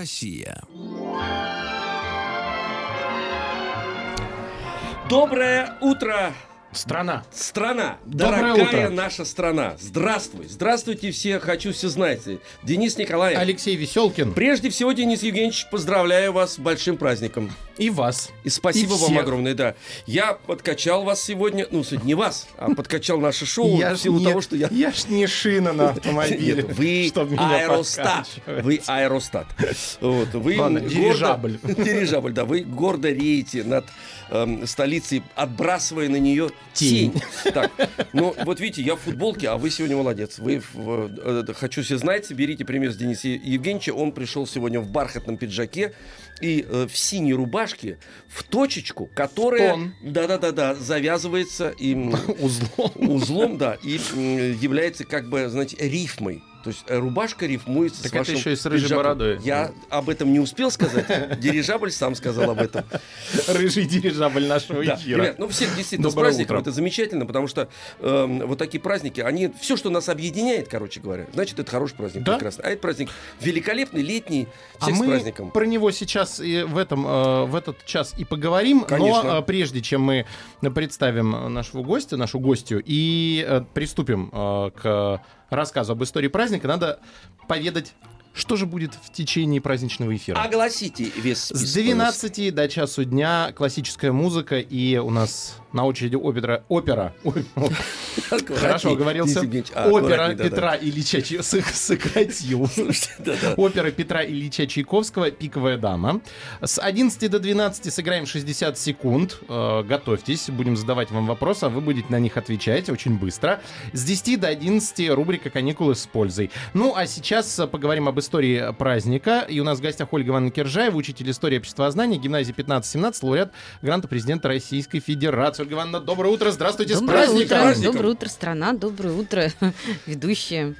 Россия. Доброе утро, Страна. страна, Доброе дорогая утро. наша страна. Здравствуй, здравствуйте все, хочу все знать. Денис Николаев. Алексей Веселкин. Прежде всего, Денис Евгеньевич, поздравляю вас с большим праздником. И вас. И спасибо И вам всех. огромное, да. Я подкачал вас сегодня, ну, сегодня не вас, а подкачал наше шоу Я в ж силу не- того, что я... Я ж не шина на автомобиле. Нет, вы аэростат. Вы аэростат. Вот, вы Ладно, гордо- дирижабль. Дирижабль, да. Вы гордо реете над эм, столицей, отбрасывая на нее тень. Тень. Так, ну вот видите, я в футболке, а вы сегодня молодец. Вы, в- э, э, хочу все знать, берите пример с Дениса Евгеньевича. Он пришел сегодня в бархатном пиджаке и э, в синей рубашке, в точечку, которая, да-да-да-да, завязывается и Узлом. узлом, да, и является как бы, знаете, рифмой. То есть э, рубашка рифмуется Так с это вашим еще и с рыжей пиджаком. бородой. Я об этом не успел сказать. Дирижабль сам сказал об этом. Рыжий дирижабль нашего Да, эфира. ребят, ну всех действительно Доброе с праздником. утро. Это замечательно, потому что эм, вот такие праздники, они все, что нас объединяет, короче говоря, значит, это хороший праздник, Да. прекрасно. А это праздник великолепный, летний, А всех с мы праздником. про него сейчас и в, этом, э, в этот час и поговорим. Конечно. Но э, прежде чем мы представим э, нашего гостя, нашу гостью, и э, приступим э, к рассказу об истории праздника, надо поведать, что же будет в течение праздничного эфира. Огласите весь С список. 12 до часу дня классическая музыка, и у нас на очереди опера. опера. Аккуратней, Хорошо Евгеньевич. А, Опера. Петра Ильича сократил. Опера Петра Ильича Чайковского «Пиковая дама». С 11 до 12 сыграем 60 секунд. Э, Готовьтесь, будем задавать вам вопросы, а вы будете на них отвечать очень быстро. С 10 до 11 рубрика «Каникулы с пользой». Ну, а сейчас поговорим об истории праздника. И у нас в гостях Ольга Ивановна Киржаева, учитель истории обществознания, гимназии 15-17, лауреат гранта президента Российской Федерации. Ольга Ивановна, доброе утро, здравствуйте, с Доброе праздником! утро, доброе утро, страна, доброе утро, ведущие.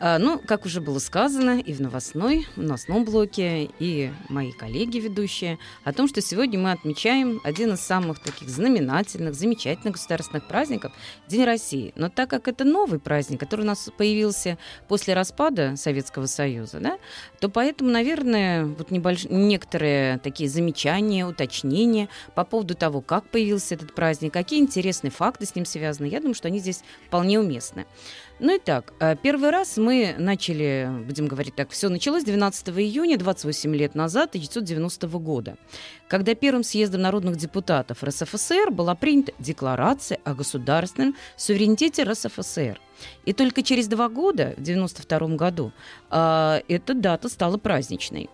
А, ну, как уже было сказано и в новостной, в новостном блоке, и мои коллеги ведущие, о том, что сегодня мы отмечаем один из самых таких знаменательных, замечательных государственных праздников – День России. Но так как это новый праздник, который у нас появился после распада Советского Союза, да, то поэтому, наверное, вот небольш... некоторые такие замечания, уточнения по поводу того, как появился этот праздник, какие интересные факты с ним связаны, я думаю, что они здесь вполне уместны. Ну и так, э, первый раз мы начали, будем говорить так, все началось 12 июня, 28 лет назад, 1990 года, когда первым съездом народных депутатов РСФСР была принята декларация о государственном суверенитете РСФСР. И только через два года, в 1992 году, э, эта дата стала праздничной.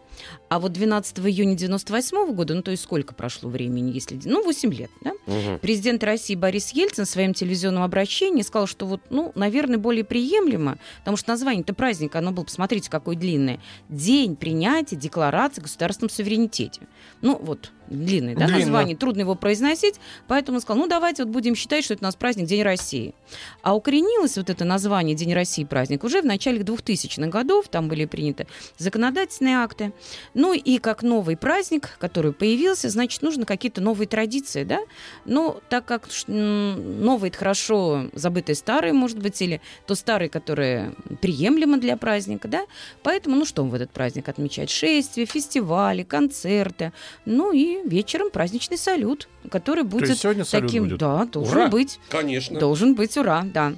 А вот 12 июня 98 года, ну то есть сколько прошло времени, если... Ну, 8 лет, да? Мгм. Президент России Борис Ельцин в своем телевизионном обращении сказал, что вот, ну, наверное, более приемлемо, потому что название-то праздника, оно было, посмотрите, какое длинное. День принятия декларации о государственном суверенитете. Ну, вот, длинное, да, Длинно. название, трудно его произносить, поэтому сказал, ну, давайте вот будем считать, что это у нас праздник День России. А укоренилось вот это название День России праздник уже в начале 2000-х годов, там были приняты законодательные акты. Ну и как новый праздник, который появился, значит, нужно какие-то новые традиции, да? Но так как новые это хорошо, забытые старые, может быть, или то старые, которые приемлемо для праздника, да? Поэтому, ну что в этот праздник отмечать? Шествия, фестивали, концерты, ну и вечером праздничный салют, который будет есть сегодня салют таким, будет? да, должен Ура! быть. Конечно. Должен быть, ура, да.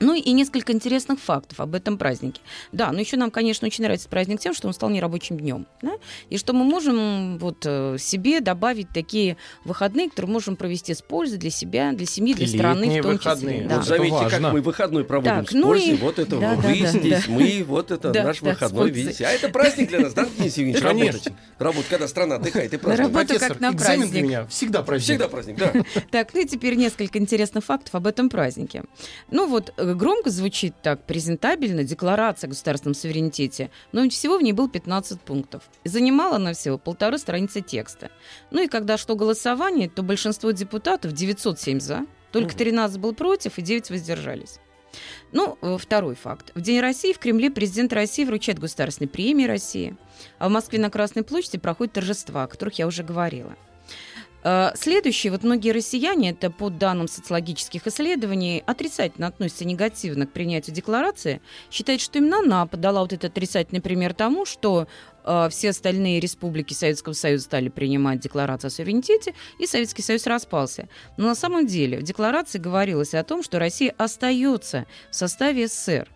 Ну и несколько интересных фактов об этом празднике. Да, но еще нам, конечно, очень нравится праздник тем, что он стал нерабочим днем. Да? И что мы можем вот э, себе добавить такие выходные, которые можем провести с пользой для себя, для семьи, для И страны летние в том выходные. числе. Вот Да. Это заметьте, как мы выходной проводим Так, с ну пользой. и- Вот это да, вы да, здесь, да. мы, вот это Да, наш да, выходной, видите. А это праздник для нас, да, Денис Евгеньевич? Работать. Работать, когда страна отдыхает, и праздник. Профессор, как на экзамен для праздник. меня всегда праздник. Всегда праздник, да. Так, ну и теперь несколько интересных фактов об этом празднике. Ну вот, э, громко звучит так, презентабельно, декларация о государственном суверенитете, но всего в ней было 15 пунктов. Занимала она всего полторы страницы текста. Ну и когда шло голосование, то большинство депутатов, 907 за, только 13 был против и 9 воздержались. Ну, э, второй факт. В День России в Кремле президент России вручает государственные премии России, а в Москве на Красной площади проходят торжества, о которых я уже говорила. Э, Следующие, вот многие россияне, это по данным социологических исследований, отрицательно относятся негативно к принятию декларации, считают, что именно она подала вот этот отрицательный пример тому, что э, все остальные республики Советского Союза стали принимать декларацию о суверенитете, и Советский Союз распался. Но на самом деле в декларации говорилось о том, что Россия остается в составе СССР.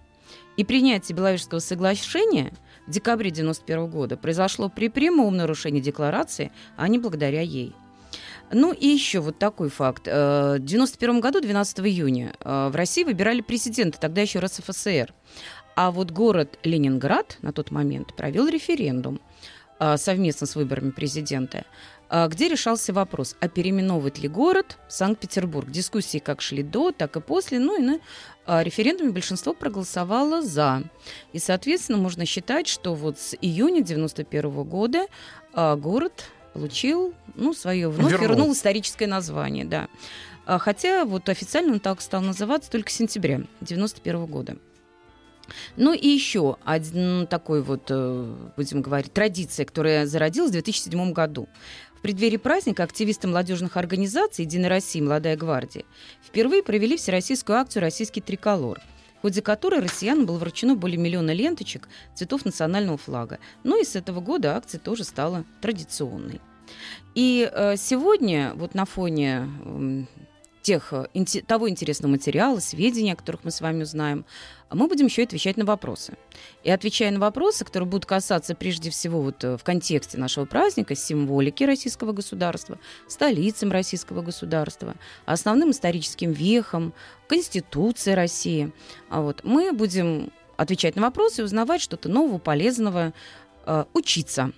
И принятие Беловежского соглашения в декабре 1991 года произошло при прямом нарушении декларации, а не благодаря ей. Ну и еще вот такой факт. Э, В 1991 году, 12 июня, э, в России выбирали президента, тогда еще РСФСР. А вот город Ленинград на тот момент провел референдум э, совместно с выборами президента, где решался вопрос, а переименовывать ли город Санкт-Петербург. Дискуссии как шли до, так и после. Ну и на референдуме большинство проголосовало «за». И, соответственно, можно считать, что вот с июня 91 года город получил, ну, свое, вновь Вернул. вернул, историческое название, да. А, Хотя вот официально он так стал называться только с сентября 91 года. Ну и еще один такой вот, э, будем говорить, традиция, которая зародилась в 2007 году. В преддверии праздника активисты молодежных организаций «Единая Россия» и «Молодая гвардия» впервые провели всероссийскую акцию «Российский триколор», в ходе которой россиянам было вручено более миллиона ленточек цветов национального флага. Ну и с этого года акция тоже стала традиционной. И э, сегодня вот на фоне м, тех, э, того интересного материала, сведений, о которых мы с вами узнаем, мы будем еще и отвечать на вопросы. И отвечая на вопросы, которые будут касаться прежде всего вот э, в контексте нашего праздника, символики российского государства, столицам российского государства, основным историческим вехам, Конституции России, а вот, мы будем отвечать на вопросы и узнавать что-то нового, полезного, э, учиться.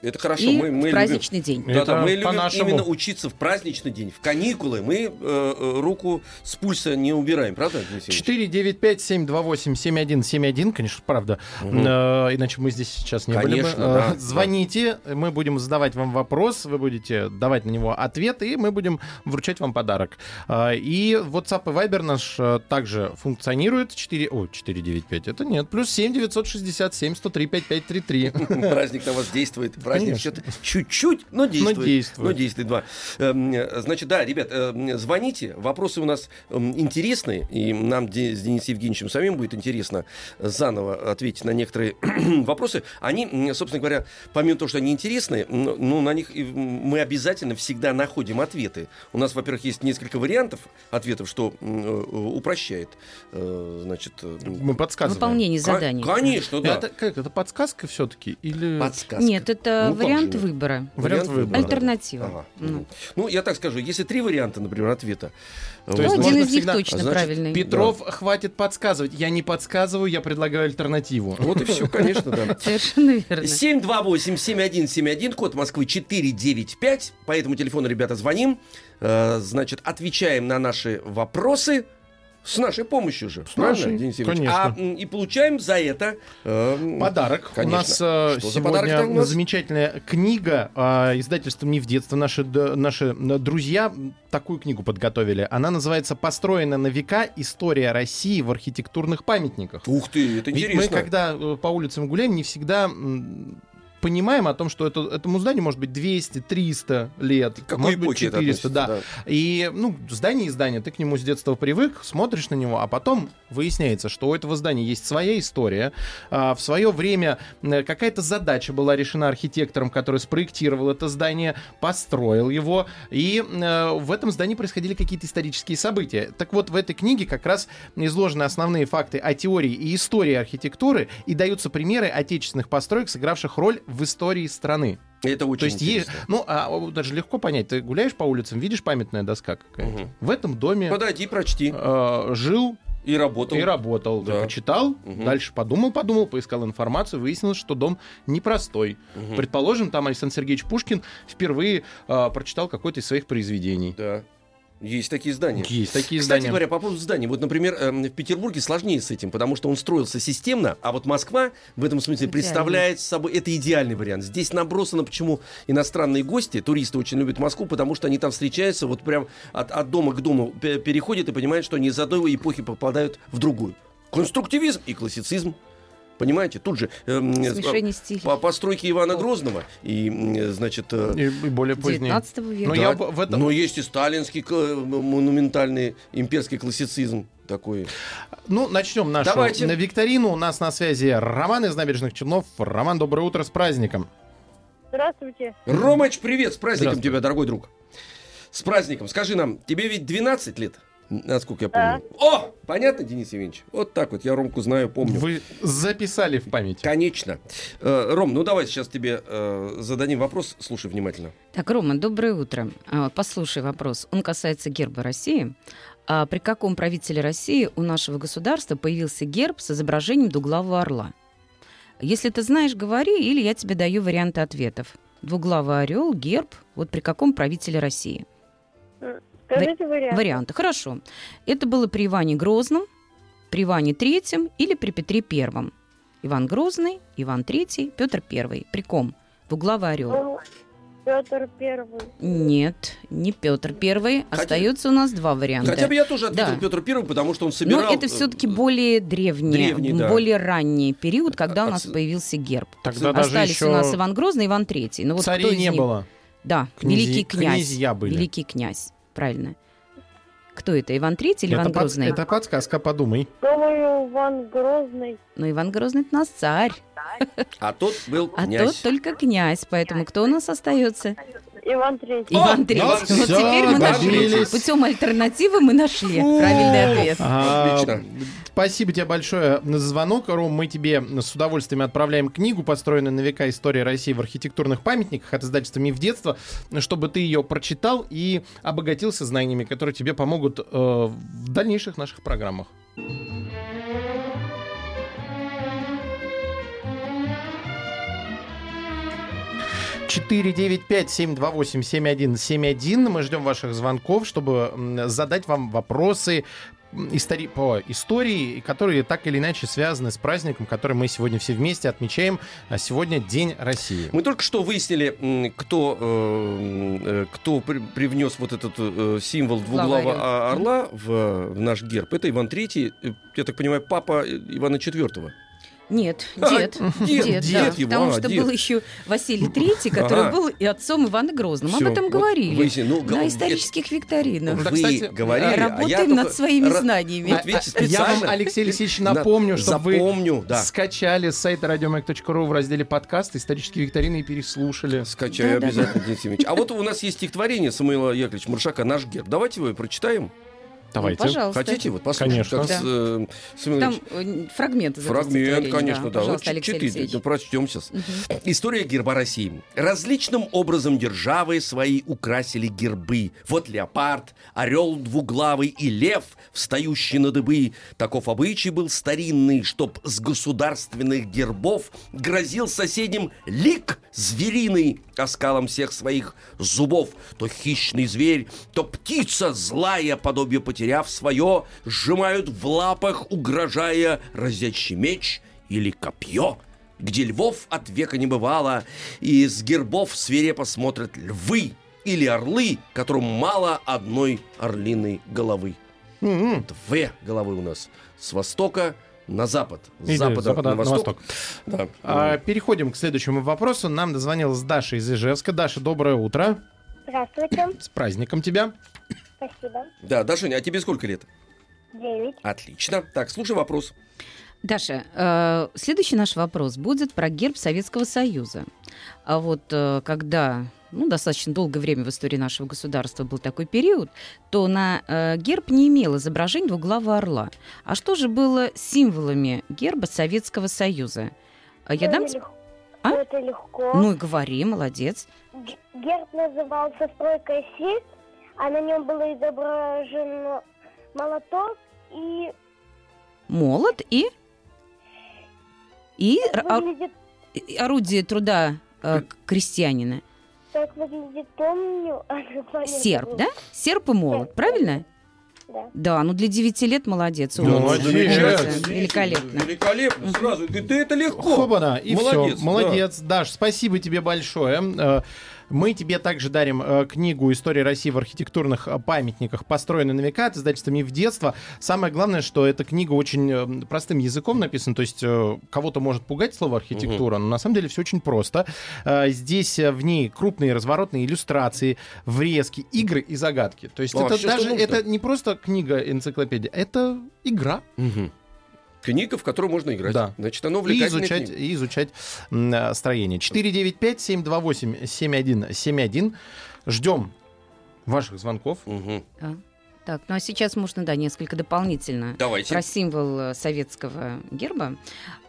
Это хорошо, и мы, мы в любим. праздничный день. Да, да, Это мы любим по-нашему. именно учиться в праздничный день, в каникулы. Мы э, э, руку с пульса не убираем, правда, Денис Евгеньевич? 495-728-7171, конечно, правда. Мгм. Э, иначе мы здесь сейчас не были бы. Конечно, Э, да, Звоните, мы будем задавать вам вопрос, вы будете давать на него ответ, и мы будем вручать вам подарок. Э, и WhatsApp и Viber наш э, также функционирует. 4, о, 495, это нет. Плюс 7 967 103 5533. Праздник на вас действует. Праздник Конечно. что-то чуть-чуть, но действует. действует. Но действует, да. Эм, э, Значит, да, ребят, эм, звоните. Вопросы у нас эм, интересные, и нам с Денисом Евгеньевичем самим будет интересно заново ответить на некоторые вопросы. Они, собственно говоря, помимо того, что они интересные, ну, на них мы обязательно всегда находим ответы. У нас, во-первых, есть несколько вариантов ответов, что э, упрощает, э, значит... Мы подсказываем. Выполнение заданий. Конечно, да. Это как? Это подсказка все-таки? Или Подсказка. Нет, это Ну, вариант же? выбора. вариант выбора? Альтернатива. Ага. Ну. Ну, я так скажу, если три варианта, например, ответа. То есть Ну, один из них всегда- точно А значит, правильный. Петров, хватит подсказывать. Я не подсказываю, я предлагаю альтернативу. Вот и все, конечно, да. Совершенно верно. 728-7171, код Москвы 495. По этому телефону, ребята, звоним. Э, Значит, отвечаем на наши вопросы. С нашей помощью же. правильно, нашей, Денис конечно. А, и получаем за это... э, Подарок. Конечно. У нас э, Что сегодня у нас? замечательная книга э, издательством «Не в детство». Наши, д- наши друзья такую книгу подготовили. Она называется «Построена на века. История России в архитектурных памятниках». Ух ты, это Ведь интересно. мы, когда э, по улицам гуляем, не всегда понимаем о том, что это, этому зданию может быть 200-300 лет, К какой может быть эпохе это 400, да. относится, И, ну, здание и здание, ты к нему с детства привык, смотришь на него, а потом выясняется, что у этого здания есть своя история. А, в свое время э, какая-то задача была решена архитектором, который спроектировал это здание, построил его, и э, в этом здании происходили какие-то исторические события. Так вот, в этой книге как раз изложены основные факты о теории и истории архитектуры, и даются примеры отечественных построек, сыгравших роль в истории страны. Это очень То есть, интересно. ну, а даже легко понять, ты гуляешь по улицам, видишь памятная доска какая-то. Мгм. В этом доме Подойди, прочти. э, жил И работал. и работал. Да. Почитал, Мгм. дальше подумал, подумал, поискал информацию, выяснилось, что дом непростой. Мгм. Предположим, там Александр Сергеевич Пушкин впервые э, прочитал какое-то из своих произведений. Да. Есть такие здания. Есть такие Кстати здания. говоря, по поводу зданий. Вот, например, эм, в Петербурге сложнее с этим, потому что он строился системно, а вот Москва в этом смысле Идеальный. представляет собой... Это идеальный вариант. Здесь набросано, почему иностранные гости, туристы очень любят Москву, потому что они там встречаются, вот прям от, от дома к дому пе- переходят и понимают, что они из одной эпохи попадают в другую. Конструктивизм и классицизм. Понимаете, тут же эм, стилей. по постройке Ивана Грозного и, м, значит, э, И, и более позднее. 19 века. Ну, да, я в- этом- Но есть и сталинский к- монументальный имперский классицизм такой. Ну, начнем нашу Давайте. на викторину. У нас на связи Роман из набережных Челнов. Роман, доброе утро с праздником. Здравствуйте. Ромыч, привет, с праздником тебя, дорогой друг. С праздником. Скажи нам, тебе ведь 12 лет? Насколько я помню. О, понятно, Денис Евгеньевич? Вот так вот, я Ромку знаю, помню. Вы записали в память. Конечно. Э, Ром, ну давай сейчас тебе э, зададим вопрос, слушай внимательно. Так, Рома, доброе утро. А, Послушай вопрос. Он касается герба России. А при каком правителе России у нашего государства появился герб с изображением двуглавого орла? Если ты знаешь, говори, или я тебе даю варианты ответов. Двуглавый орел, герб, вот при каком правителе России? Скажите вариант. Варианты. Хорошо. Это было при Иване Грозном, при Иване Третьем или при Петре Первом. Иван Грозный, Иван Третий, Петр Первый. При ком? Двуглавый орел. Ну, Петр Первый. Нет, не Петр Первый. Хотя- Остается у нас два варианта. Хотя бы я тоже ответил Да. Петр Первый, потому что он собирал... Но это все-таки э, более древний, древний, да. более ранний период, когда у А- нас а- появился герб. Тогда даже Остались еще у нас Иван Грозный, Иван Третий. Ну, вот царей не них- было. Да, Князи- великий князь. князья были. Великий князь, правильно. Кто это, Иван Третий или Иван это, под- Грозный? это подсказка, подумай. Думаю, Иван Грозный. Ну, Иван Грозный это у нас царь, А тот был а князь. тот только князь. Поэтому кто у нас остается? Иван Третий. Иван ну Третий. вот Вот теперь мы нашли. Путем альтернативы мы нашли правильный ответ. Отлично. Спасибо тебе большое за звонок, Ром. Мы тебе с удовольствием отправляем книгу, построенную на века история России в архитектурных памятниках от издательства «Миф детства», чтобы ты ее прочитал и обогатился знаниями, которые тебе помогут э, в дальнейших наших программах. 495-728-7171. Мы ждем ваших звонков, чтобы задать вам вопросы истори... по истории, которые так или иначе связаны с праздником, который мы сегодня все вместе отмечаем. А сегодня День России. Мы только что выяснили, кто, э, э, кто привнес вот этот э, символ двуглава орла в, в наш герб. Это Иван Третий, я так понимаю, папа Ивана Четвертого. Нет, А, дед. дед, Дед, дед да. его, Потому а, что дед. был еще Василий Третий, который Ага. был и отцом Ивана Грозного. Всё, об этом вот говорили. выяснили. Ну, на исторических викторинах. Да, Вы кстати, говорили, а Работаем только над своими ра- знаниями. Вот видите, А, Я вам, специально Алексей Алексеевич, на- напомню, что вы запомню, да. скачали с сайта радиомаяк.ру в разделе подкаст исторические викторины и переслушали. Скачаю Да, да, обязательно, Денис Евгеньевич. А вот у нас есть стихотворение Самуила Яковлевича Маршака «Наш герб». Давайте его и прочитаем. Давайте. Ну, пожалуйста. Хотите? Вот послушать. Конечно. Как с, Да. э, Там Ильич. э, фрагмент из Фрагмент, конечно, да. Вот Пожалуйста, Алексей Алексеевич. ну, прочтем сейчас. История герба России. Различным образом державы свои украсили гербы. Вот леопард, орел двуглавый и лев, встающий на дыбы. Таков обычай был старинный, чтоб с государственных гербов грозил соседям лик звериный оскалом всех своих зубов. То хищный зверь, то птица злая, подобие потеряв свое, сжимают в лапах, угрожая разящий меч или копье где львов от века не бывало, и с гербов свирепо смотрят львы или орлы, которым мало одной орлиной головы. М-м. Две головы у нас с востока на запад, с запада, запада на на восток. восток. Да. А, переходим к следующему вопросу. Нам дозвонилась Даша из Ижевска. Даша, доброе утро. Здравствуйте. С праздником тебя. Спасибо. да, Дашуня, а тебе сколько лет? Девять. Отлично. Так, слушай вопрос. Даша, э, следующий наш вопрос будет про герб Советского Союза. А вот э, когда ну, достаточно долгое время в истории нашего государства был такой период, то на э, герб не имел изображения двуглавого орла. А что же было символами герба Советского Союза? Я Ну, дам... это тебе- лег- А? Это легко. Ну и говори, молодец. Г- Герб назывался «Стройка сеть», а на нем было изображен молоток и Молот и... И выглядит орудие труда э, крестьянина. как выглядит, помню. Серп, да? Серп и молот, правильно? Да. Да, ну для 9 лет молодец. Да, умница. молодец. Умница. Великолепно. Великолепно. Сразу. Да это легко. Хобана, и Молодец, все. Молодец. Даш, спасибо тебе большое. Мы тебе также дарим э, книгу «История России в архитектурных э, памятниках, построенной на века» от издательства «Миф детства». Самое главное, что эта книга очень э, простым языком написана, то есть э, кого-то может пугать слово архитектура, но на самом деле все очень просто. Э, Здесь э, в ней крупные разворотные иллюстрации, врезки, игры и загадки. То есть А, это даже это не просто книга-энциклопедия, это игра. Мгм. Книга, в которую можно играть. Да. Значит, она И увлекательная изучать, книга. и изучать э, строение. 495-728-7171. Ждем ваших звонков. Мгм. Да. Так, ну а сейчас можно, да, несколько дополнительно Давайте. про символ э, советского герба.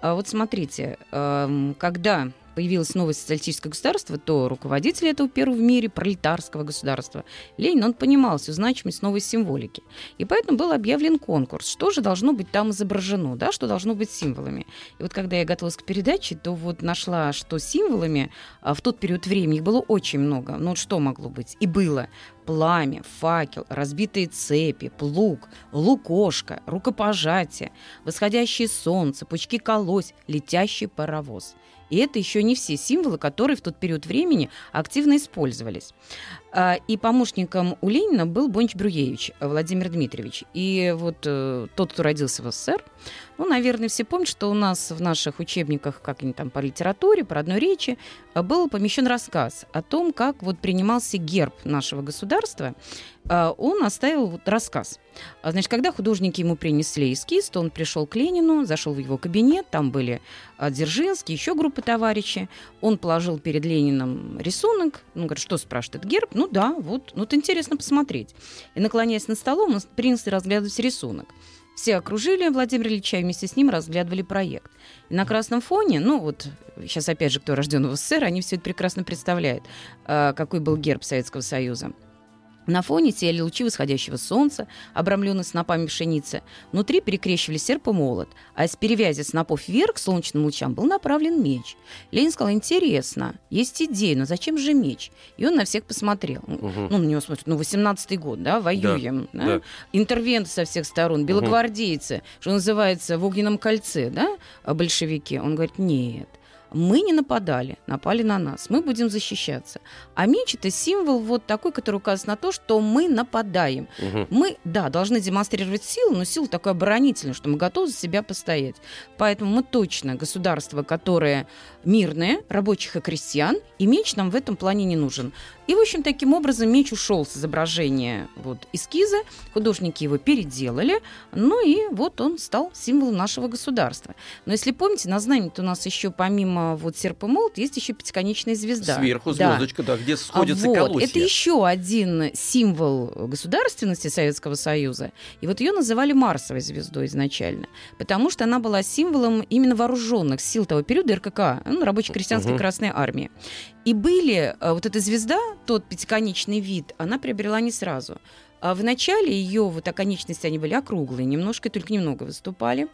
А вот смотрите, эм, когда появилось новое социалистическое государство, то руководитель этого первого в мире пролетарского государства Ленин, он понимал всю значимость новой символики. И поэтому был объявлен конкурс, что же должно быть там изображено, да, что должно быть символами. И вот когда я готовилась к передаче, то вот нашла, что символами а, в тот период времени их было очень много. Ну что могло быть? И было пламя, факел, разбитые цепи, плуг, лукошка, рукопожатие, восходящее солнце, пучки колось, летящий паровоз. И это еще не все символы, которые в тот период времени активно использовались. А, И помощником у Ленина был Бонч Бруевич Владимир Дмитриевич. И вот э, тот, кто родился в СССР, ну, наверное, все помнят, что у нас в наших учебниках, как они там по литературе, по родной речи, э, был помещен рассказ о том, как вот принимался герб нашего государства. А, Он оставил вот рассказ. А, Значит, когда художники ему принесли эскиз, то он пришел к Ленину, зашел в его кабинет, там были а, Дзержинский, еще группа товарищей. Он положил перед Лениным рисунок, ну, говорит, что спрашивает, герб? Ну да, вот, ну, это интересно посмотреть. И наклоняясь над столом, он принялся разглядывать рисунок. Все окружили Владимира Ильича и вместе с ним разглядывали проект. И на красном фоне, ну вот сейчас опять же, кто рожден в СССР, они все это прекрасно представляют, а, какой был герб Советского Союза. На фоне сияли лучи восходящего солнца, обрамленные снопами пшеницы. Внутри перекрещивали серп и молот, а из перевязи снопов вверх к солнечным лучам был направлен меч. Ленин сказал, интересно, есть идея, но зачем же меч? И он на всех посмотрел. Мгм. Ну, на него смотрят, ну, 18-й год, да, воюем. Да, да. Интервенты со всех сторон, белогвардейцы, что называется, в огненном кольце, да, большевики. Он говорит, нет, мы не нападали, напали на нас, мы будем защищаться. А меч это символ вот такой, который указывает на то, что мы нападаем. Мгм. Мы, да, должны демонстрировать силу, но силу такой оборонительную, что мы готовы за себя постоять. Поэтому мы точно государство, которое мирное, рабочих и крестьян, и меч нам в этом плане не нужен. И, в общем, таким образом меч ушел с изображения вот, эскиза, художники его переделали, ну и вот он стал символом нашего государства. Но если помните, на знамени у нас еще помимо вот серп и молот есть еще пятиконечная звезда. Сверху Да. звездочка, да, где А сходятся вот, колосья. Это еще один символ государственности Советского Союза. И вот ее называли Марсовой звездой изначально, потому что она была символом именно вооруженных сил того периода РККА, ну, рабоче-крестьянской Мгм. Красной Армии. И были, э, вот эта звезда, тот пятиконечный вид, она приобрела не сразу. А в начале ее вот оконечности они были округлые, немножко, только немного выступали.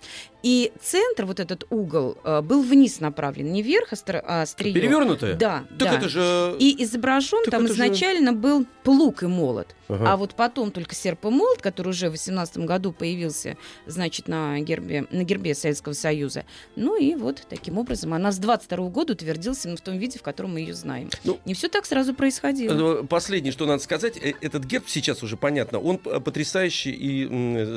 И центр, вот этот угол, э, был вниз направлен, не вверх, а стро- а острие. Перевернутая? Да, Так да. это же... И изображен Так там это же- изначально был плуг и молот. Ага. А вот потом только серп и молот, который уже в 18 году появился, значит, на гербе, на гербе Советского Союза. Ну и вот таким образом она с 22 года утвердился именно в том виде, в котором мы ее знаем. Ну, Не все так сразу происходило. Э, Последнее, что надо сказать, э, этот герб сейчас уже понятно, он потрясающий и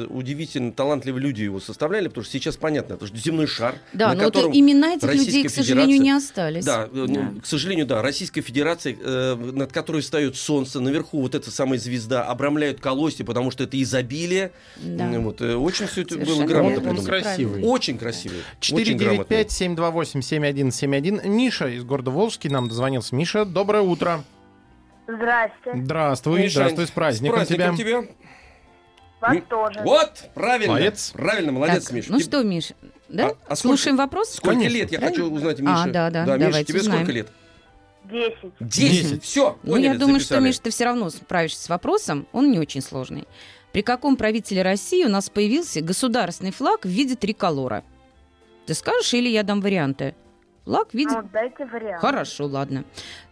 удивительно талантливые люди его составляли, потому что сейчас понятно, потому что земной шар, Да, на но вот котором имена этих Российская людей, к сожалению, Федерация- не остались. Да, э, ну, Да. к сожалению, да, Российская Федерация, э, над которой встает солнце, наверху вот эта самая звезда, обрамляют колосья, потому что это изобилие. Да. Вот, э, очень все это было грамотно придумано. красивый. Очень красивый. очень грамотно. 495-728-7171. Миша из города Волжский нам дозвонился. Миша, доброе утро. Здрасте. Здравствуй, Мишань, здравствуй, с праздником, тебя. тебя. Вас М, тоже. Вот, правильно. Молодец. Правильно, молодец, Так, Миша. ну Тебе- что, Миш, да? А- а сколько- Слушаем вопрос? Сколько Конечно. лет? Я Правильно? хочу узнать, А, Миша. да, да, Миша, тебе узнаем. сколько лет? Десять. Десять. Все, Ну, я думаю, что, Миш, ты все равно справишься с вопросом. Он не очень сложный. При каком правителе России у нас появился государственный флаг в виде триколора? Ты скажешь или я дам варианты? Флаг в виде... Ну, дайте вариант. Хорошо, ладно.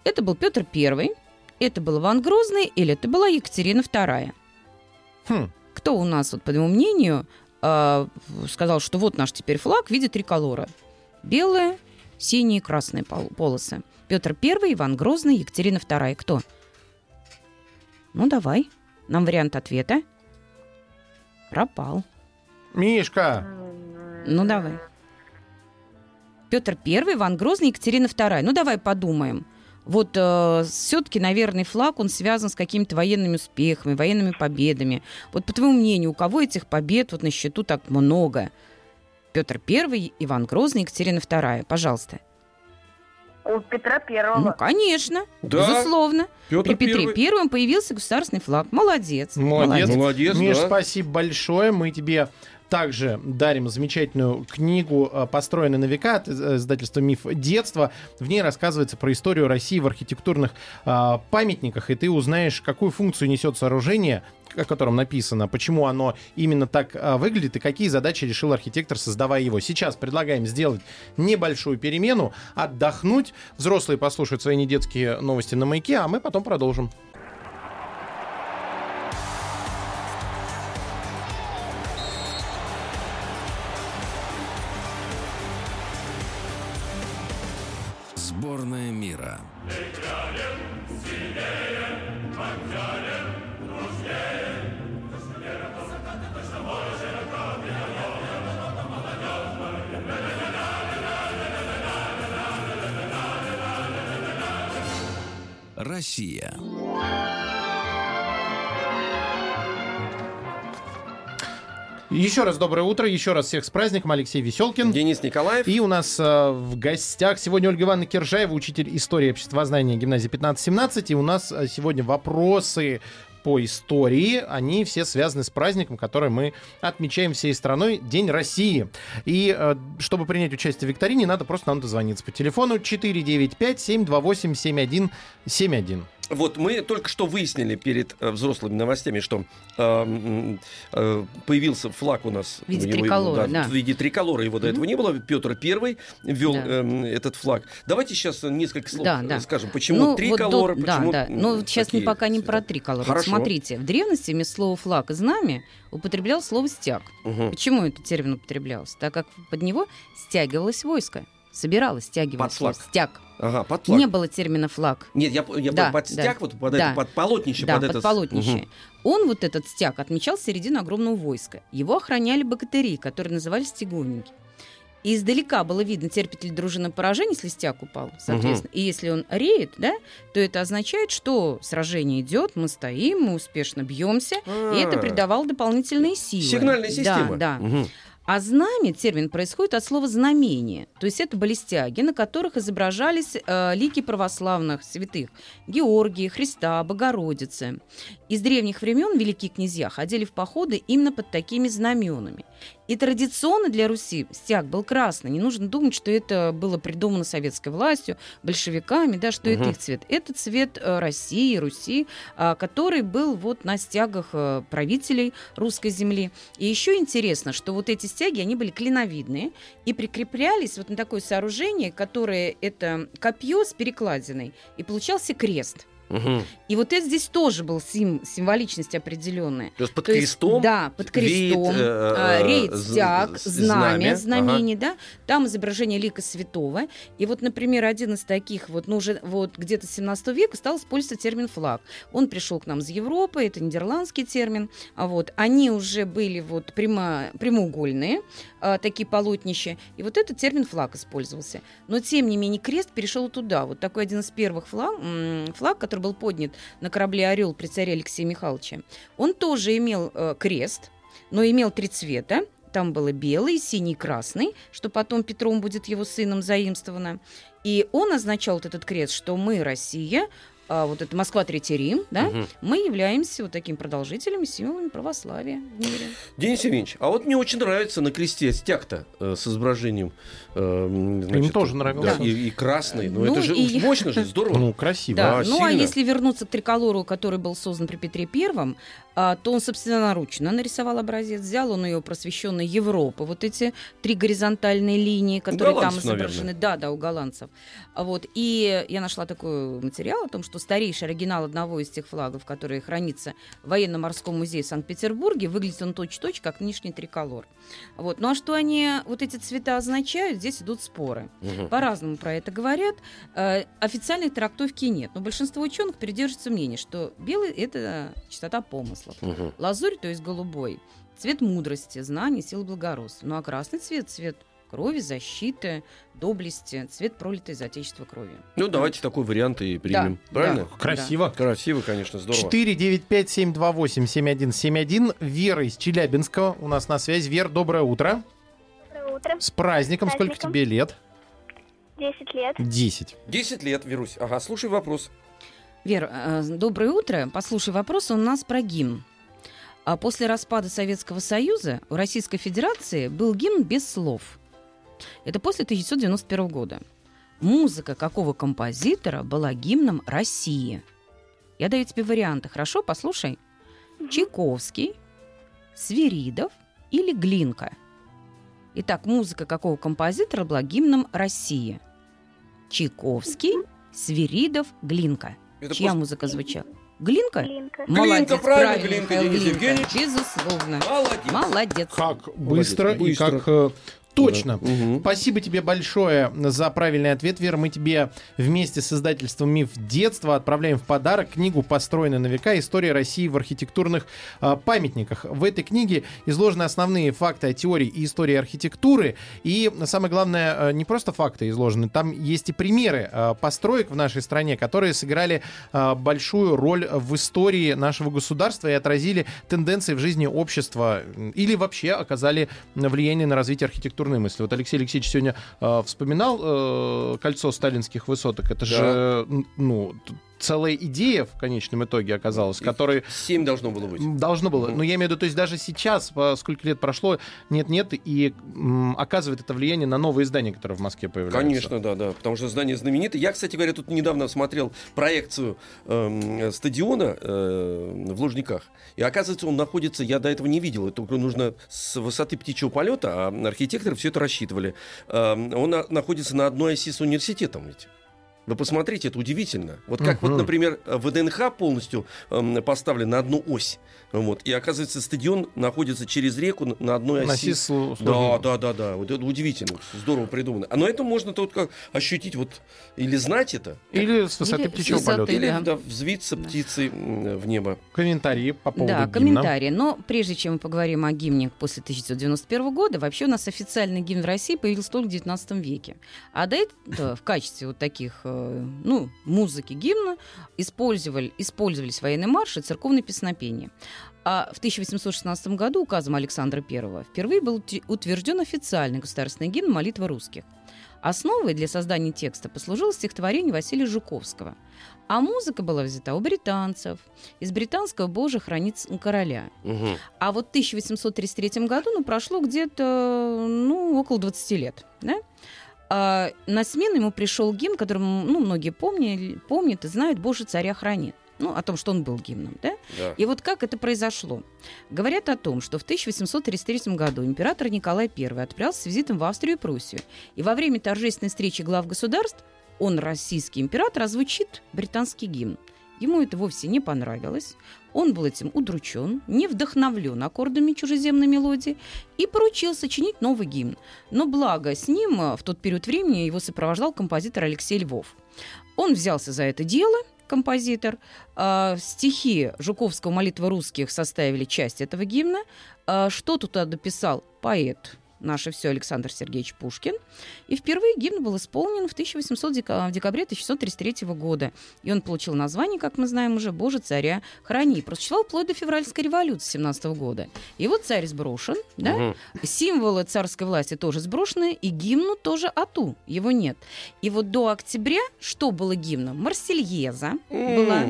Это был Петр Первый, это был Иван Грозный или это была Екатерина Вторая? Хм. Кто у нас, вот, по моему мнению, э, сказал, что вот наш теперь флаг в виде триколора? Белые, синие, красные пол- полосы. Петр Первый, Иван Грозный, Екатерина Вторая. Кто? Ну, давай. Нам вариант ответа. Пропал. Мишка. Ну, давай. Петр Первый, Иван Грозный, Екатерина Вторая. Ну, давай подумаем. Вот все-таки, наверное, флаг, он связан с какими-то военными успехами, военными победами. Вот по твоему мнению, у кого этих побед вот на счету так много? Петр Первый, Иван Грозный, Екатерина Вторая. Пожалуйста. У Петра Ну, Первого. конечно, Да. безусловно. Петр При Петре Первый. Первом появился государственный флаг. Молодец. Молодец. Молодец, Миш, да. спасибо большое. Мы тебе также дарим замечательную книгу э, «Построенный на века» от из- издательства «Миф детства». В ней рассказывается про историю России в архитектурных а, памятниках, и ты узнаешь, какую функцию несет сооружение, о котором написано, почему оно именно так а, выглядит и какие задачи решил архитектор, создавая его. Сейчас предлагаем сделать небольшую перемену, отдохнуть. Взрослые послушают свои недетские новости на маяке, а мы потом продолжим. Россия. Еще раз доброе утро, еще раз всех с праздником, Алексей Веселкин. Денис Николаев. И у нас э, в гостях сегодня Ольга Ивановна Киржаева, учитель истории обществознания гимназии 15-17. И у нас э, сегодня вопросы по истории. Они все связаны с праздником, который мы отмечаем всей страной, День России. И э, чтобы принять участие в викторине, надо просто нам дозвониться по телефону 495-728-7171. Вот мы только что выяснили перед э, взрослыми новостями, что э, э, появился флаг у нас. В виде Его- триколора, да. В виде триколора его до этого не было. Петр Первый ввел Да. эм, этот флаг. Давайте сейчас несколько слов Да, э, да. скажем. Почему Ну, вот триколор, до- да, почему да. м, Но сейчас такие пока не про триколор. Вот Хорошо. смотрите, в древности вместо слова флаг и знамя употреблял слово стяг. Мгм. Почему этот термин употреблялся? Так как под него стягивалось войско. Собиралось, стягивалось Под флаг. Стяг. Ага, под флаг. Не было термина флаг. Нет, я, я Да, под да. стяг, вот под, Да. это, под полотнище, да, под, под это. полотнище. Мгм. Он, вот этот стяг, отмечал середину огромного войска. Его охраняли богатыри, которые назывались стягунники. И издалека было видно, терпит ли дружина поражение, если стяг упал, соответственно. И если он реет, да, то это означает, что сражение идет, мы стоим, мы успешно бьемся, и это А, придавало дополнительные силы. Сигнальная система. Да, да. Мгм. А знамя, термин происходит от слова знамение. То есть это были стяги, на которых изображались э, лики православных святых. Георгия, Христа, Богородицы. Из древних времен великие князья ходили в походы именно под такими знаменами. И традиционно для Руси стяг был красный. Не нужно думать, что это было придумано советской властью, большевиками, да, что это Мгм. их цвет. Это цвет э, России, Руси, а, который был вот на стягах э, правителей русской земли. И еще интересно, что вот эти стяги, они были клиновидные и прикреплялись вот на такое сооружение, которое это копье с перекладиной, и получался крест. Мгм. И вот это здесь тоже был сим- символичность определенная. То есть под То есть, крестом да, под веет, крестом. э, а, э, Реет стяг, знамя, знамя, знамение, да. Там изображение лика святого. И вот, например, один из таких, вот, ну, уже вот где-то с 17 века стал использоваться термин флаг. Он пришел к нам из Европы, это нидерландский термин. А вот они уже были вот прямо, прямоугольные, а, такие полотнища. И вот этот термин флаг использовался. Но, тем не менее, крест перешел туда. Вот такой один из первых флаг, флаг который был поднят на корабле «Орел» при царе Алексея Михайловича. Он тоже имел э, крест, но имел три цвета. Там было белый, синий, красный, что потом Петром будет его сыном заимствовано. И он означал вот этот крест, что мы Россия, а вот это Москва, Третий Рим, да, Мгм. мы являемся вот такими продолжителями, символами православия в мире. Денис Евгеньевич, а вот мне очень нравится на кресте стяг-то э, с изображением. э, значит, тоже нравился. да, и, и красный. Ну, Ну, это же и- мощно же, здорово. Ну, красиво. Да, А, ну а сильно? если вернуться к триколору, который был создан при Петре Первом, а, то он собственноручно нарисовал образец, взял он ее просвещенной Европы, вот эти три горизонтальные линии, которые там изображены. наверное. Да, да, у голландцев. А Вот. И я нашла такой материал о том, что старейший оригинал одного из тех флагов, который хранится в военно-морском музее в Санкт-Петербурге, выглядит он точь-точь, как нынешний триколор. Вот. Ну а что они, вот эти цвета означают, здесь идут споры. Мгм. По-разному про это говорят. Э, Официальной трактовки нет. Но большинство ученых придерживаются мнения, что белый – это чистота помыслов. Мгм. Лазурь, то есть голубой, цвет мудрости, знаний, силы благородства. Ну а красный цвет – цвет крови, защиты, доблести, цвет пролитой за отечество крови. Ну, давайте такой вариант и примем. Да, Правильно? да. Красиво. Красиво, конечно, здорово. 495-728-7171. Вера из Челябинска у нас на связи. Вер, доброе утро. Доброе утро. С праздником. Сколько Праздником. тебе лет? 10 лет. 10. 10 лет, Верусь. Ага, слушай вопрос. Вер, э, доброе утро. Послушай, вопрос у нас про гимн. А после распада Советского Союза у Российской Федерации был гимн без слов. Это после 1991 года. Музыка какого композитора была гимном России? Я даю тебе варианты, хорошо? Послушай. Чайковский, Свиридов или Глинка? Итак, музыка какого композитора была гимном России? Чайковский, Свиридов, Глинка. Это Чья просто- музыка звучала? Глинка? Глинка. Молодец, правильно, Глинка, Михаил Денис Глинка. Евгеньевич. Безусловно. Молодец. Молодец. Как быстро и быстро. как э, точно. Мгм. Спасибо тебе большое за правильный ответ, Вера. Мы тебе вместе с издательством «Миф детства» отправляем в подарок книгу «Построенная на века. История России в архитектурных а, памятниках». В этой книге изложены основные факты о теории и истории архитектуры. И самое главное, э, не просто факты изложены, там есть и примеры э, построек в нашей стране, которые сыграли э, большую роль в истории нашего государства и отразили тенденции в жизни общества или вообще оказали влияние на развитие архитектурной мысли. Вот Алексей Алексеевич сегодня э, вспоминал э, кольцо сталинских высоток. Это Да. же ну, целая идея в конечном итоге оказалась, которой 7 должно было быть. Должно было. Но я имею в виду, то есть даже сейчас, сколько лет прошло, нет-нет, и м, оказывает это влияние на новые издания, которые в Москве появляются. Конечно, да, да. Потому что здание знаменитое. Я, кстати говоря, тут недавно смотрел проекцию эм, стадиона э, в Лужниках. И оказывается, он находится, я до этого не видел, это нужно с высоты птичьего полета, а архитекторы все это рассчитывали. Эм, он на- находится на одной оси с университетом ведь. Вы посмотрите, это удивительно. Вот как Мгм. вот, например, ВДНХ полностью эм, поставлен на одну ось. Вот. И оказывается, стадион находится через реку на- на одной оси. Носи слу- Да, да, да, да. Вот это удивительно, здорово придумано. А но это можно только ощутить вот или знать это, Или с высоты птичьего полета. или да. да, взвиться птицей м, в небо. Комментарии по поводу Да, гимна. комментарии. Но прежде чем мы поговорим о гимне после 1991 года, вообще у нас официальный гимн в России появился только в 19 веке. А до этого в качестве вот таких, э, ну, музыки гимна использовали, использовались военные марши и церковные песнопения. А в 1816 году указом Александра I впервые был утвержден официальный государственный гимн «Молитва русских». Основой для создания текста послужило стихотворение Василия Жуковского. А музыка была взята у британцев, из британского «Боже хранит короля». Мгм. А вот в 1833 году, ну, прошло где-то, ну, около 20 лет, да? А на смену ему пришел гимн, который, ну, многие помнили, помнят и знают «Боже, царя хранит». Ну, о том, что он был гимном, да? Да. И вот как это произошло? Говорят о том, что в 1833 году император Николай I отправился с визитом в Австрию и Пруссию. И во время торжественной встречи глав государств он, российский император, озвучит британский гимн. Ему это вовсе не понравилось. Он был этим удручен, не вдохновлен аккордами чужеземной мелодии и поручил сочинить новый гимн. Но благо с ним э, в тот период времени его сопровождал композитор Алексей Львов. Он взялся за это дело, композитор. А, стихи Жуковского «Молитва русских» составили часть этого гимна. А, что туда дописал поэт наше все Александр Сергеевич Пушкин. И впервые гимн был исполнен в 1800 дека- в декабре 1633 года. И он получил название, как мы знаем уже, «Боже, царя храни». Просуществовал вплоть до февральской революции 17 года. И вот царь сброшен, да? Мгм. Символы царской власти тоже сброшены, и гимну тоже ату, его нет. И вот до октября что было гимном? Марсельеза была.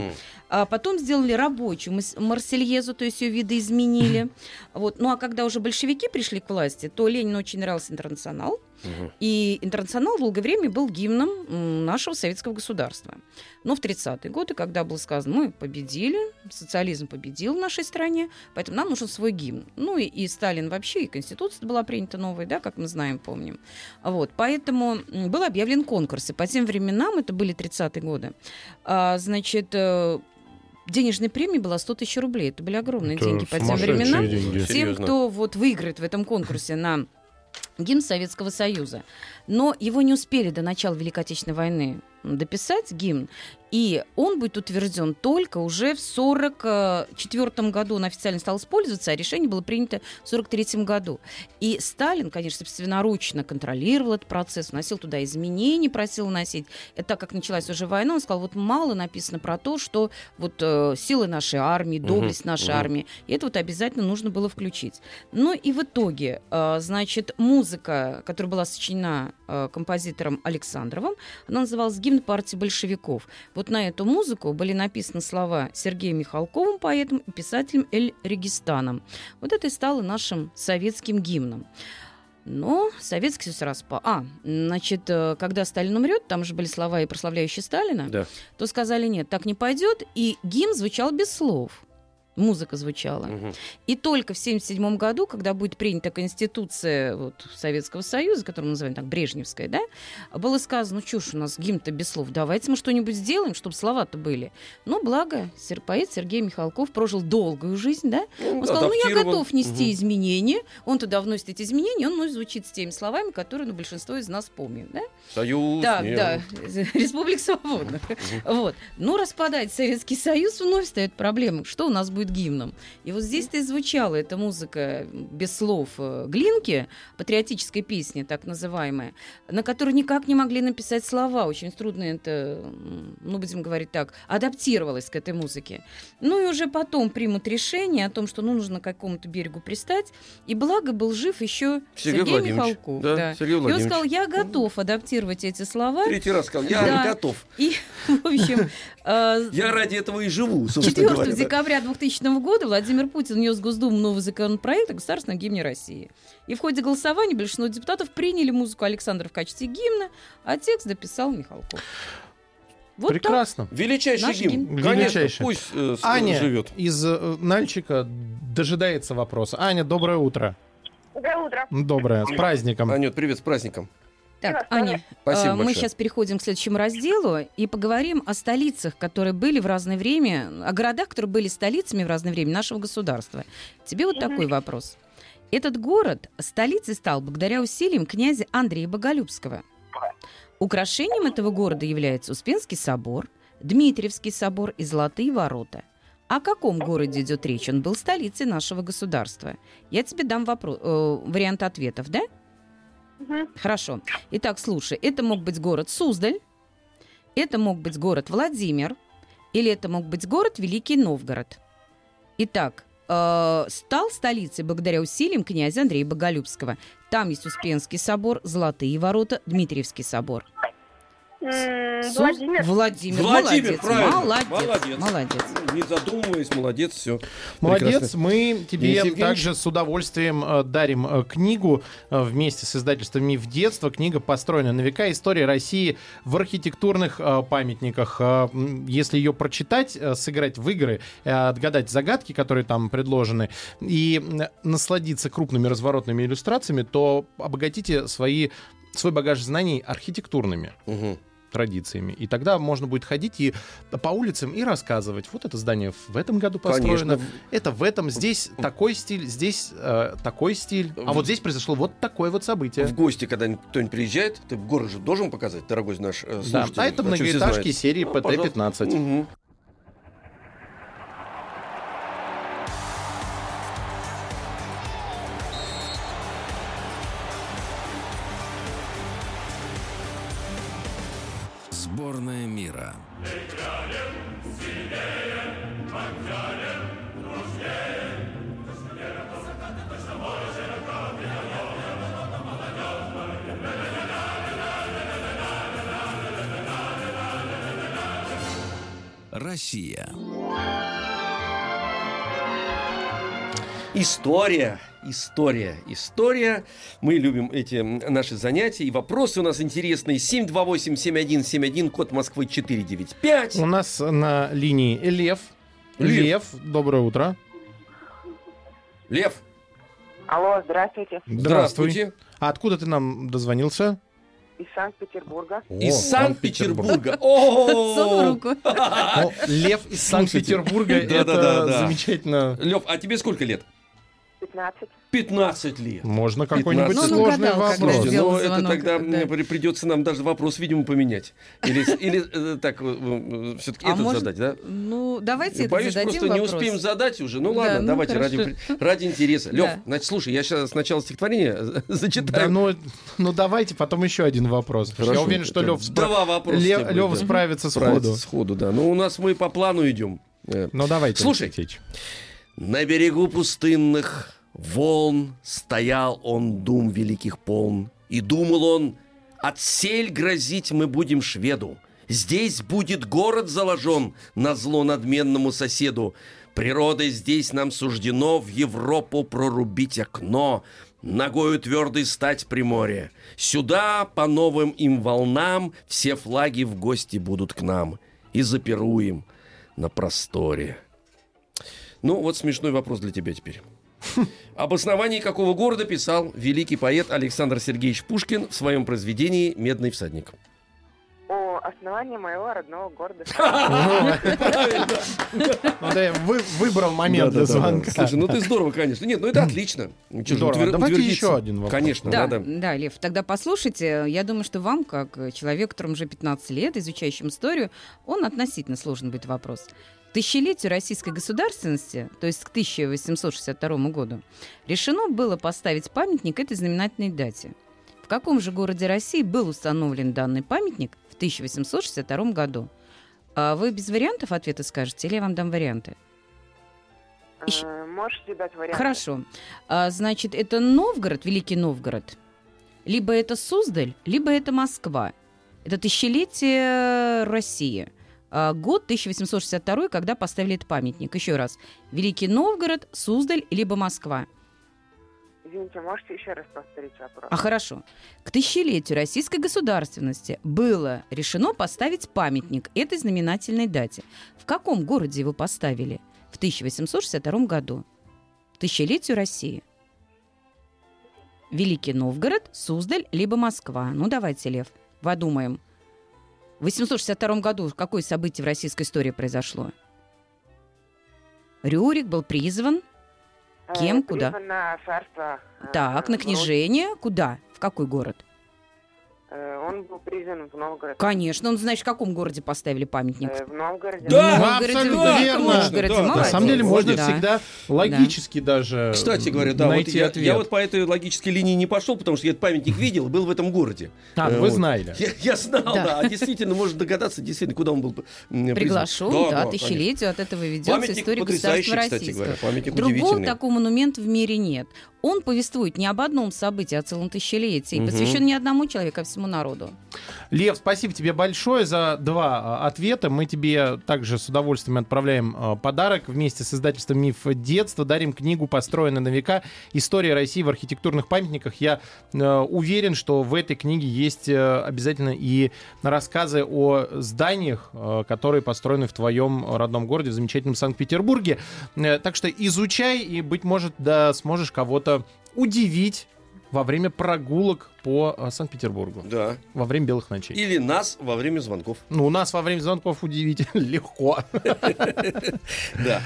А потом сделали рабочую Марсельезу, то есть ее видоизменили. Вот. Ну а когда уже большевики пришли к власти, то Ленину очень нравился интернационал. И «Интернационал» долгое время был гимном нашего советского государства. Но в 30-е годы, когда было сказано, мы победили, социализм победил в нашей стране, поэтому нам нужен свой гимн. Ну и, и Сталин вообще, и Конституция была принята новая, да, как мы знаем, помним. Вот, поэтому был объявлен конкурс. И по тем временам, это были 30-е годы, а, значит, денежная премия была 100 тысяч рублей. Это были огромные Это деньги по тем временам. деньги. Тем, Серьезно. кто вот выиграет в этом конкурсе на гимн Советского Союза. Но его не успели до начала Великой Отечественной войны дописать, гимн, и он будет утвержден только уже в 1944 году он официально стал использоваться, а решение было принято в 1943 году. И Сталин, конечно, собственноручно контролировал этот процесс, вносил туда изменения, просил вносить. Это так как началась уже война, он сказал, вот мало написано про то, что вот э, силы нашей армии, доблесть нашей мгм. армии, и это вот обязательно нужно было включить. Ну и в итоге, э, значит, музыка, которая была сочинена э, композитором Александровым, она называлась «Гимн партии большевиков». Вот на эту музыку были написаны слова Сергеем Михалковым, поэтом, и писателем Эль Регистаном. Вот это и стало нашим советским гимном. Но Советский Союз распал. А, значит, э, когда Сталин умрет, там же были слова и прославляющие Сталина, Да. то сказали, нет, так не пойдет, и гимн звучал без слов. Музыка звучала. Мгм. И только в 1977 году, когда будет принята Конституция вот, Советского Союза, которую мы называем так Брежневская, да, было сказано, ну чушь у нас гимн-то без слов, давайте мы что-нибудь сделаем, чтобы слова-то были. Но благо поэт Сергей Михалков прожил долгую жизнь, да, он сказал, ну я готов нести Мгм. изменения, он туда вносит эти изменения, он ну, звучит с теми словами, которые ну, большинство из нас помнит, да? Союз. Так, нет. да, Республик Свободных. Вот. Но распадать Советский Союз вновь встает проблема. Что у нас будет гимном? И вот здесь-то и звучала эта музыка без слов э, Глинки, патриотической песни, так называемая, на которую никак не могли написать слова. Очень трудно это, ну, будем говорить так, адаптировалась к этой музыке. Ну и уже потом примут решение о том, что ну, нужно к какому-то берегу пристать. И благо был жив еще Сергей Сергей. Михалков. Да, да. Сергей И он сказал, я готов адаптировать эти слова. Третий раз сказал, я Да. готов. И, в общем, э, Я ради этого и живу, собственно 4 говоря. да. декабря 2000 года Владимир Путин внес в Госдуму новый законопроект о государственном гимне России. И в ходе голосования большинство депутатов приняли музыку Александра в качестве гимна, а текст дописал Михалков. Вот так. Прекрасно. Величайший Наш гимн. гимн. Конечно, Величайший. пусть э, Аня живет. из э, Нальчика дожидается вопроса. Аня, доброе утро. Доброе утро. Доброе. С праздником. Анют, привет, с праздником. Так, Аня, Спасибо э, мы большое. сейчас переходим к следующему разделу и поговорим о столицах, которые были в разное время, о городах, которые были столицами в разное время нашего государства. Тебе вот такой вопрос. Этот город столицей стал благодаря усилиям князя Андрея Боголюбского. Украшением этого города является Успенский собор, Дмитриевский собор и Золотые ворота. О каком городе идет речь? Он был столицей нашего государства. Я тебе дам вопро- э, вариант ответов, да? Хорошо. Итак, слушай, это мог быть город Суздаль, это мог быть город Владимир, или это мог быть город Великий Новгород. Итак, э, стал столицей благодаря усилиям князя Андрея Боголюбского. Там есть Успенский собор, Золотые ворота, Дмитриевский собор. Владимир. Владимир. Владимир, молодец, правильно. молодец, Молодец. молодец. Не задумываясь, молодец, все. Молодец, мы тебе Денис Евгеньевич? также с удовольствием э, дарим э, книгу э, вместе с издательством «Миф детства». Книга построена на века. История России в архитектурных э, памятниках. Э, Если ее прочитать, э, сыграть в игры, э, отгадать загадки, которые там предложены, и насладиться крупными разворотными иллюстрациями, то обогатите свои, свой багаж знаний архитектурными традициями. И тогда можно будет ходить и по улицам и рассказывать. Вот это здание в этом году построено. Конечно. Это в этом. Здесь такой стиль, здесь э, такой стиль. А вот здесь произошло вот такое вот событие. В гости, когда кто-нибудь приезжает, ты город же должен показать, дорогой наш э, Да. слушатель. А это многоэтажки знать. серии Ну, пожалуйста. ПТ-15. Мгм. Сборная мира. Россия. История, история. История. Мы любим эти наши занятия. И вопросы у нас интересные. 728-7171, код Москвы 495. У нас на линии Лев. Лев. Лев, доброе утро. Лев, Алло, здравствуйте. здравствуйте. А откуда ты нам дозвонился? Из Санкт-Петербурга. Из О, Санкт-Петербурга. О! Лев из Санкт-Петербурга. Это замечательно. Лев, а тебе сколько лет? 15. 15 лет. Можно какой-нибудь 15. Ну, он сложный угадал, вопрос. сделал ну, это звонок, тогда да. мне при- придется нам даже вопрос, видимо, поменять. Или, или э, так, все-таки А этот может, задать, да? Ну, давайте это Боюсь, зададим просто не вопрос. успеем задать уже. Ну Да, ладно, ну, давайте хорошо. ради, ради интереса. Лев, Да. значит, слушай, я сейчас сначала стихотворение Да, зачитаю. ну, ну давайте потом еще один вопрос. потому что Я Хорошо. уверен, что Это Лев, Два вопроса. Будет, Лев да. справится сходу. Справится Сходу, да. Ну, у нас мы по плану идем. Э, Ну давайте. Слушай. Алексей Алексеевич. На берегу пустынных волн Стоял он дум великих полн. И думал он, от сель грозить мы будем шведу. Здесь будет город заложен на зло надменному соседу. Природой здесь нам суждено в Европу прорубить окно, Ногою твердой стать при море. Сюда по новым им волнам все флаги в гости будут к нам. И запируем на просторе. Ну, вот смешной вопрос для тебя теперь. Об основании какого города писал великий поэт Александр Сергеевич Пушкин в своем произведении «Медный всадник». О основании моего родного города. Ну, да, я вы- выбрал момент для звонка. Слушай, ну ты здорово, конечно. Нет, ну это отлично. Ж, Здорово. Давайте еще один вопрос. Конечно, Да, надо. да, Лев, тогда послушайте. Я думаю, что вам, как человек, которому уже 15 лет, изучающим историю, он относительно сложен будет вопрос. Тысячелетию российской государственности, то есть к 1862 году, решено было поставить памятник этой знаменательной дате. В каком же городе России был установлен данный памятник в 1862 году? А вы без вариантов ответа скажете, или я вам дам варианты? Ищ- Э, Можете дать вариант? Хорошо. А, значит, это Новгород, Великий Новгород, либо это Суздаль, либо это Москва. Это тысячелетие России. А, год 1862, когда поставили этот памятник. Еще раз. Великий Новгород, Суздаль, либо Москва. Извините, можете еще раз повторить вопрос? А хорошо. К тысячелетию российской государственности было решено поставить памятник этой знаменательной дате. В каком городе его поставили? В 1862 году. К тысячелетию России. Великий Новгород, Суздаль, либо Москва. Ну, давайте, Лев, подумаем. В 862 году какое событие в российской истории произошло? Рюрик был призван. Э, кем, куда? призван на царство. э, Так, на княжение. Куда? В какой город? Э, Он был призван в Новгород. Конечно, он, значит, в каком городе поставили памятник? Э, В Новгороде. Да, В Новгороде, абсолютно в верно. Новгороде, Да, на На молодец. самом деле можно Да. всегда логически даже Кстати говоря, да, вот я, ответ. я вот по этой логической линии не пошел, потому что я этот памятник видел и был в этом городе. А, Э, вы вот. знали. Я, я знал, Да. да. А действительно, можно догадаться, действительно, куда он был призван. Приглашен, да, конечно. тысячелетию от этого ведется Памятник история государства кстати российского. говоря. Памятник Другого такого монумента в мире нет. Он повествует не об одном событии, а о целом тысячелетии. и Мгм. Посвящен не одному человеку, а всему народу. Лев, спасибо тебе большое за два а, ответа. Мы тебе также с удовольствием отправляем а, подарок вместе с издательством «Миф детства». Дарим книгу «Построена на века. История России в архитектурных памятниках». Я э, уверен, что в этой книге есть э, обязательно и рассказы о зданиях, э, которые построены в твоем родном городе, в замечательном Санкт-Петербурге. Так что изучай, и, быть может, да, сможешь кого-то удивить во время прогулок по э, Санкт-Петербургу Да. во время белых ночей. Или нас во время звонков. Ну, у нас во время звонков удивительно легко. Да.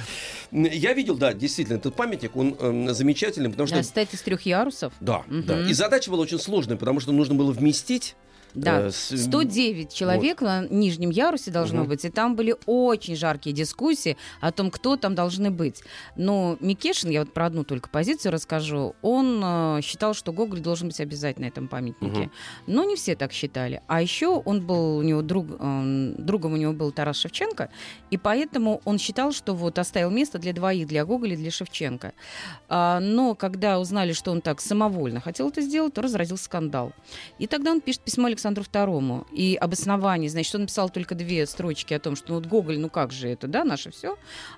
Я видел, да, действительно, этот памятник, он эм, замечательный, потому что... Да, Стать из трех ярусов. Да, да. И задача была очень сложная, потому что нужно было вместить Да, э, с- 109 человек на нижнем ярусе должно Мгм. быть, и там были очень жаркие дискуссии о том, кто там должны быть. Но Микешин, я вот про одну только позицию расскажу, он э, считал, что Гоголь должен быть обязательно на этом памятнике. Мгм. Но не все так считали. А еще он был, у него друг, эм, другом у него был Тарас Шевченко, и поэтому он считал, что вот оставил место для двоих, для Гоголя и для Шевченко. А, но когда узнали, что он так самовольно хотел это сделать, то разразился скандал. И тогда он пишет письмо Александру Александру II и обоснование, значит, он написал только две строчки о том, что ну, вот Гоголь, ну как же это, да, наше все.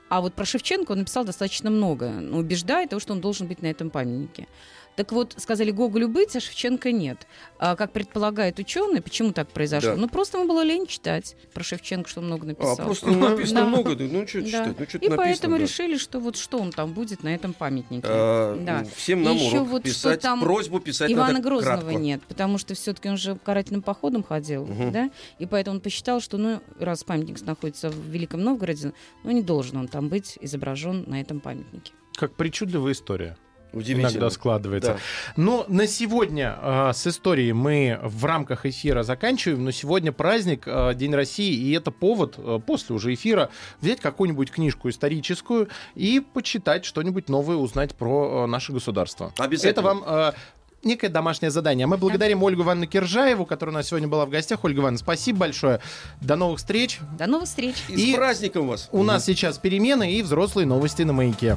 А вот про Шевченко он написал достаточно много, убеждая того, что он должен быть на этом памятнике. Так вот, сказали Гоголю быть, а Шевченко нет. А как предполагает ученый, почему так произошло? Да. Ну, просто ему было лень читать про Шевченко, что он много написал. А, просто ну, написано Да. много, да, ну что Да. читать, ну что И написано. поэтому да. решили, что вот что он там будет на этом памятнике. А, Да. Всем нам урок вот что писать, там просьбу писать Ивана надо Грозного кратко. нет, потому что все-таки он же карательным походом ходил, да, и поэтому он посчитал, что, ну, раз памятник находится в Великом Новгороде, ну, не должен он там быть изображен на этом памятнике. Как причудливая история. Удивительно. Иногда складывается. Да. Но на сегодня э, с историей мы в рамках эфира заканчиваем. Но сегодня праздник, э, День России, и это повод э, после уже эфира взять какую-нибудь книжку историческую и почитать что-нибудь новое, узнать про э, наше государство. Обязательно. Это вам э, некое домашнее задание. А Мы благодарим Ольгу Ивановну Киржаеву, которая у нас сегодня была в гостях. Ольга Ивановна, спасибо большое. До новых встреч. До новых встреч! И, И с праздником вас. У нас сейчас перемены и взрослые новости на маяке.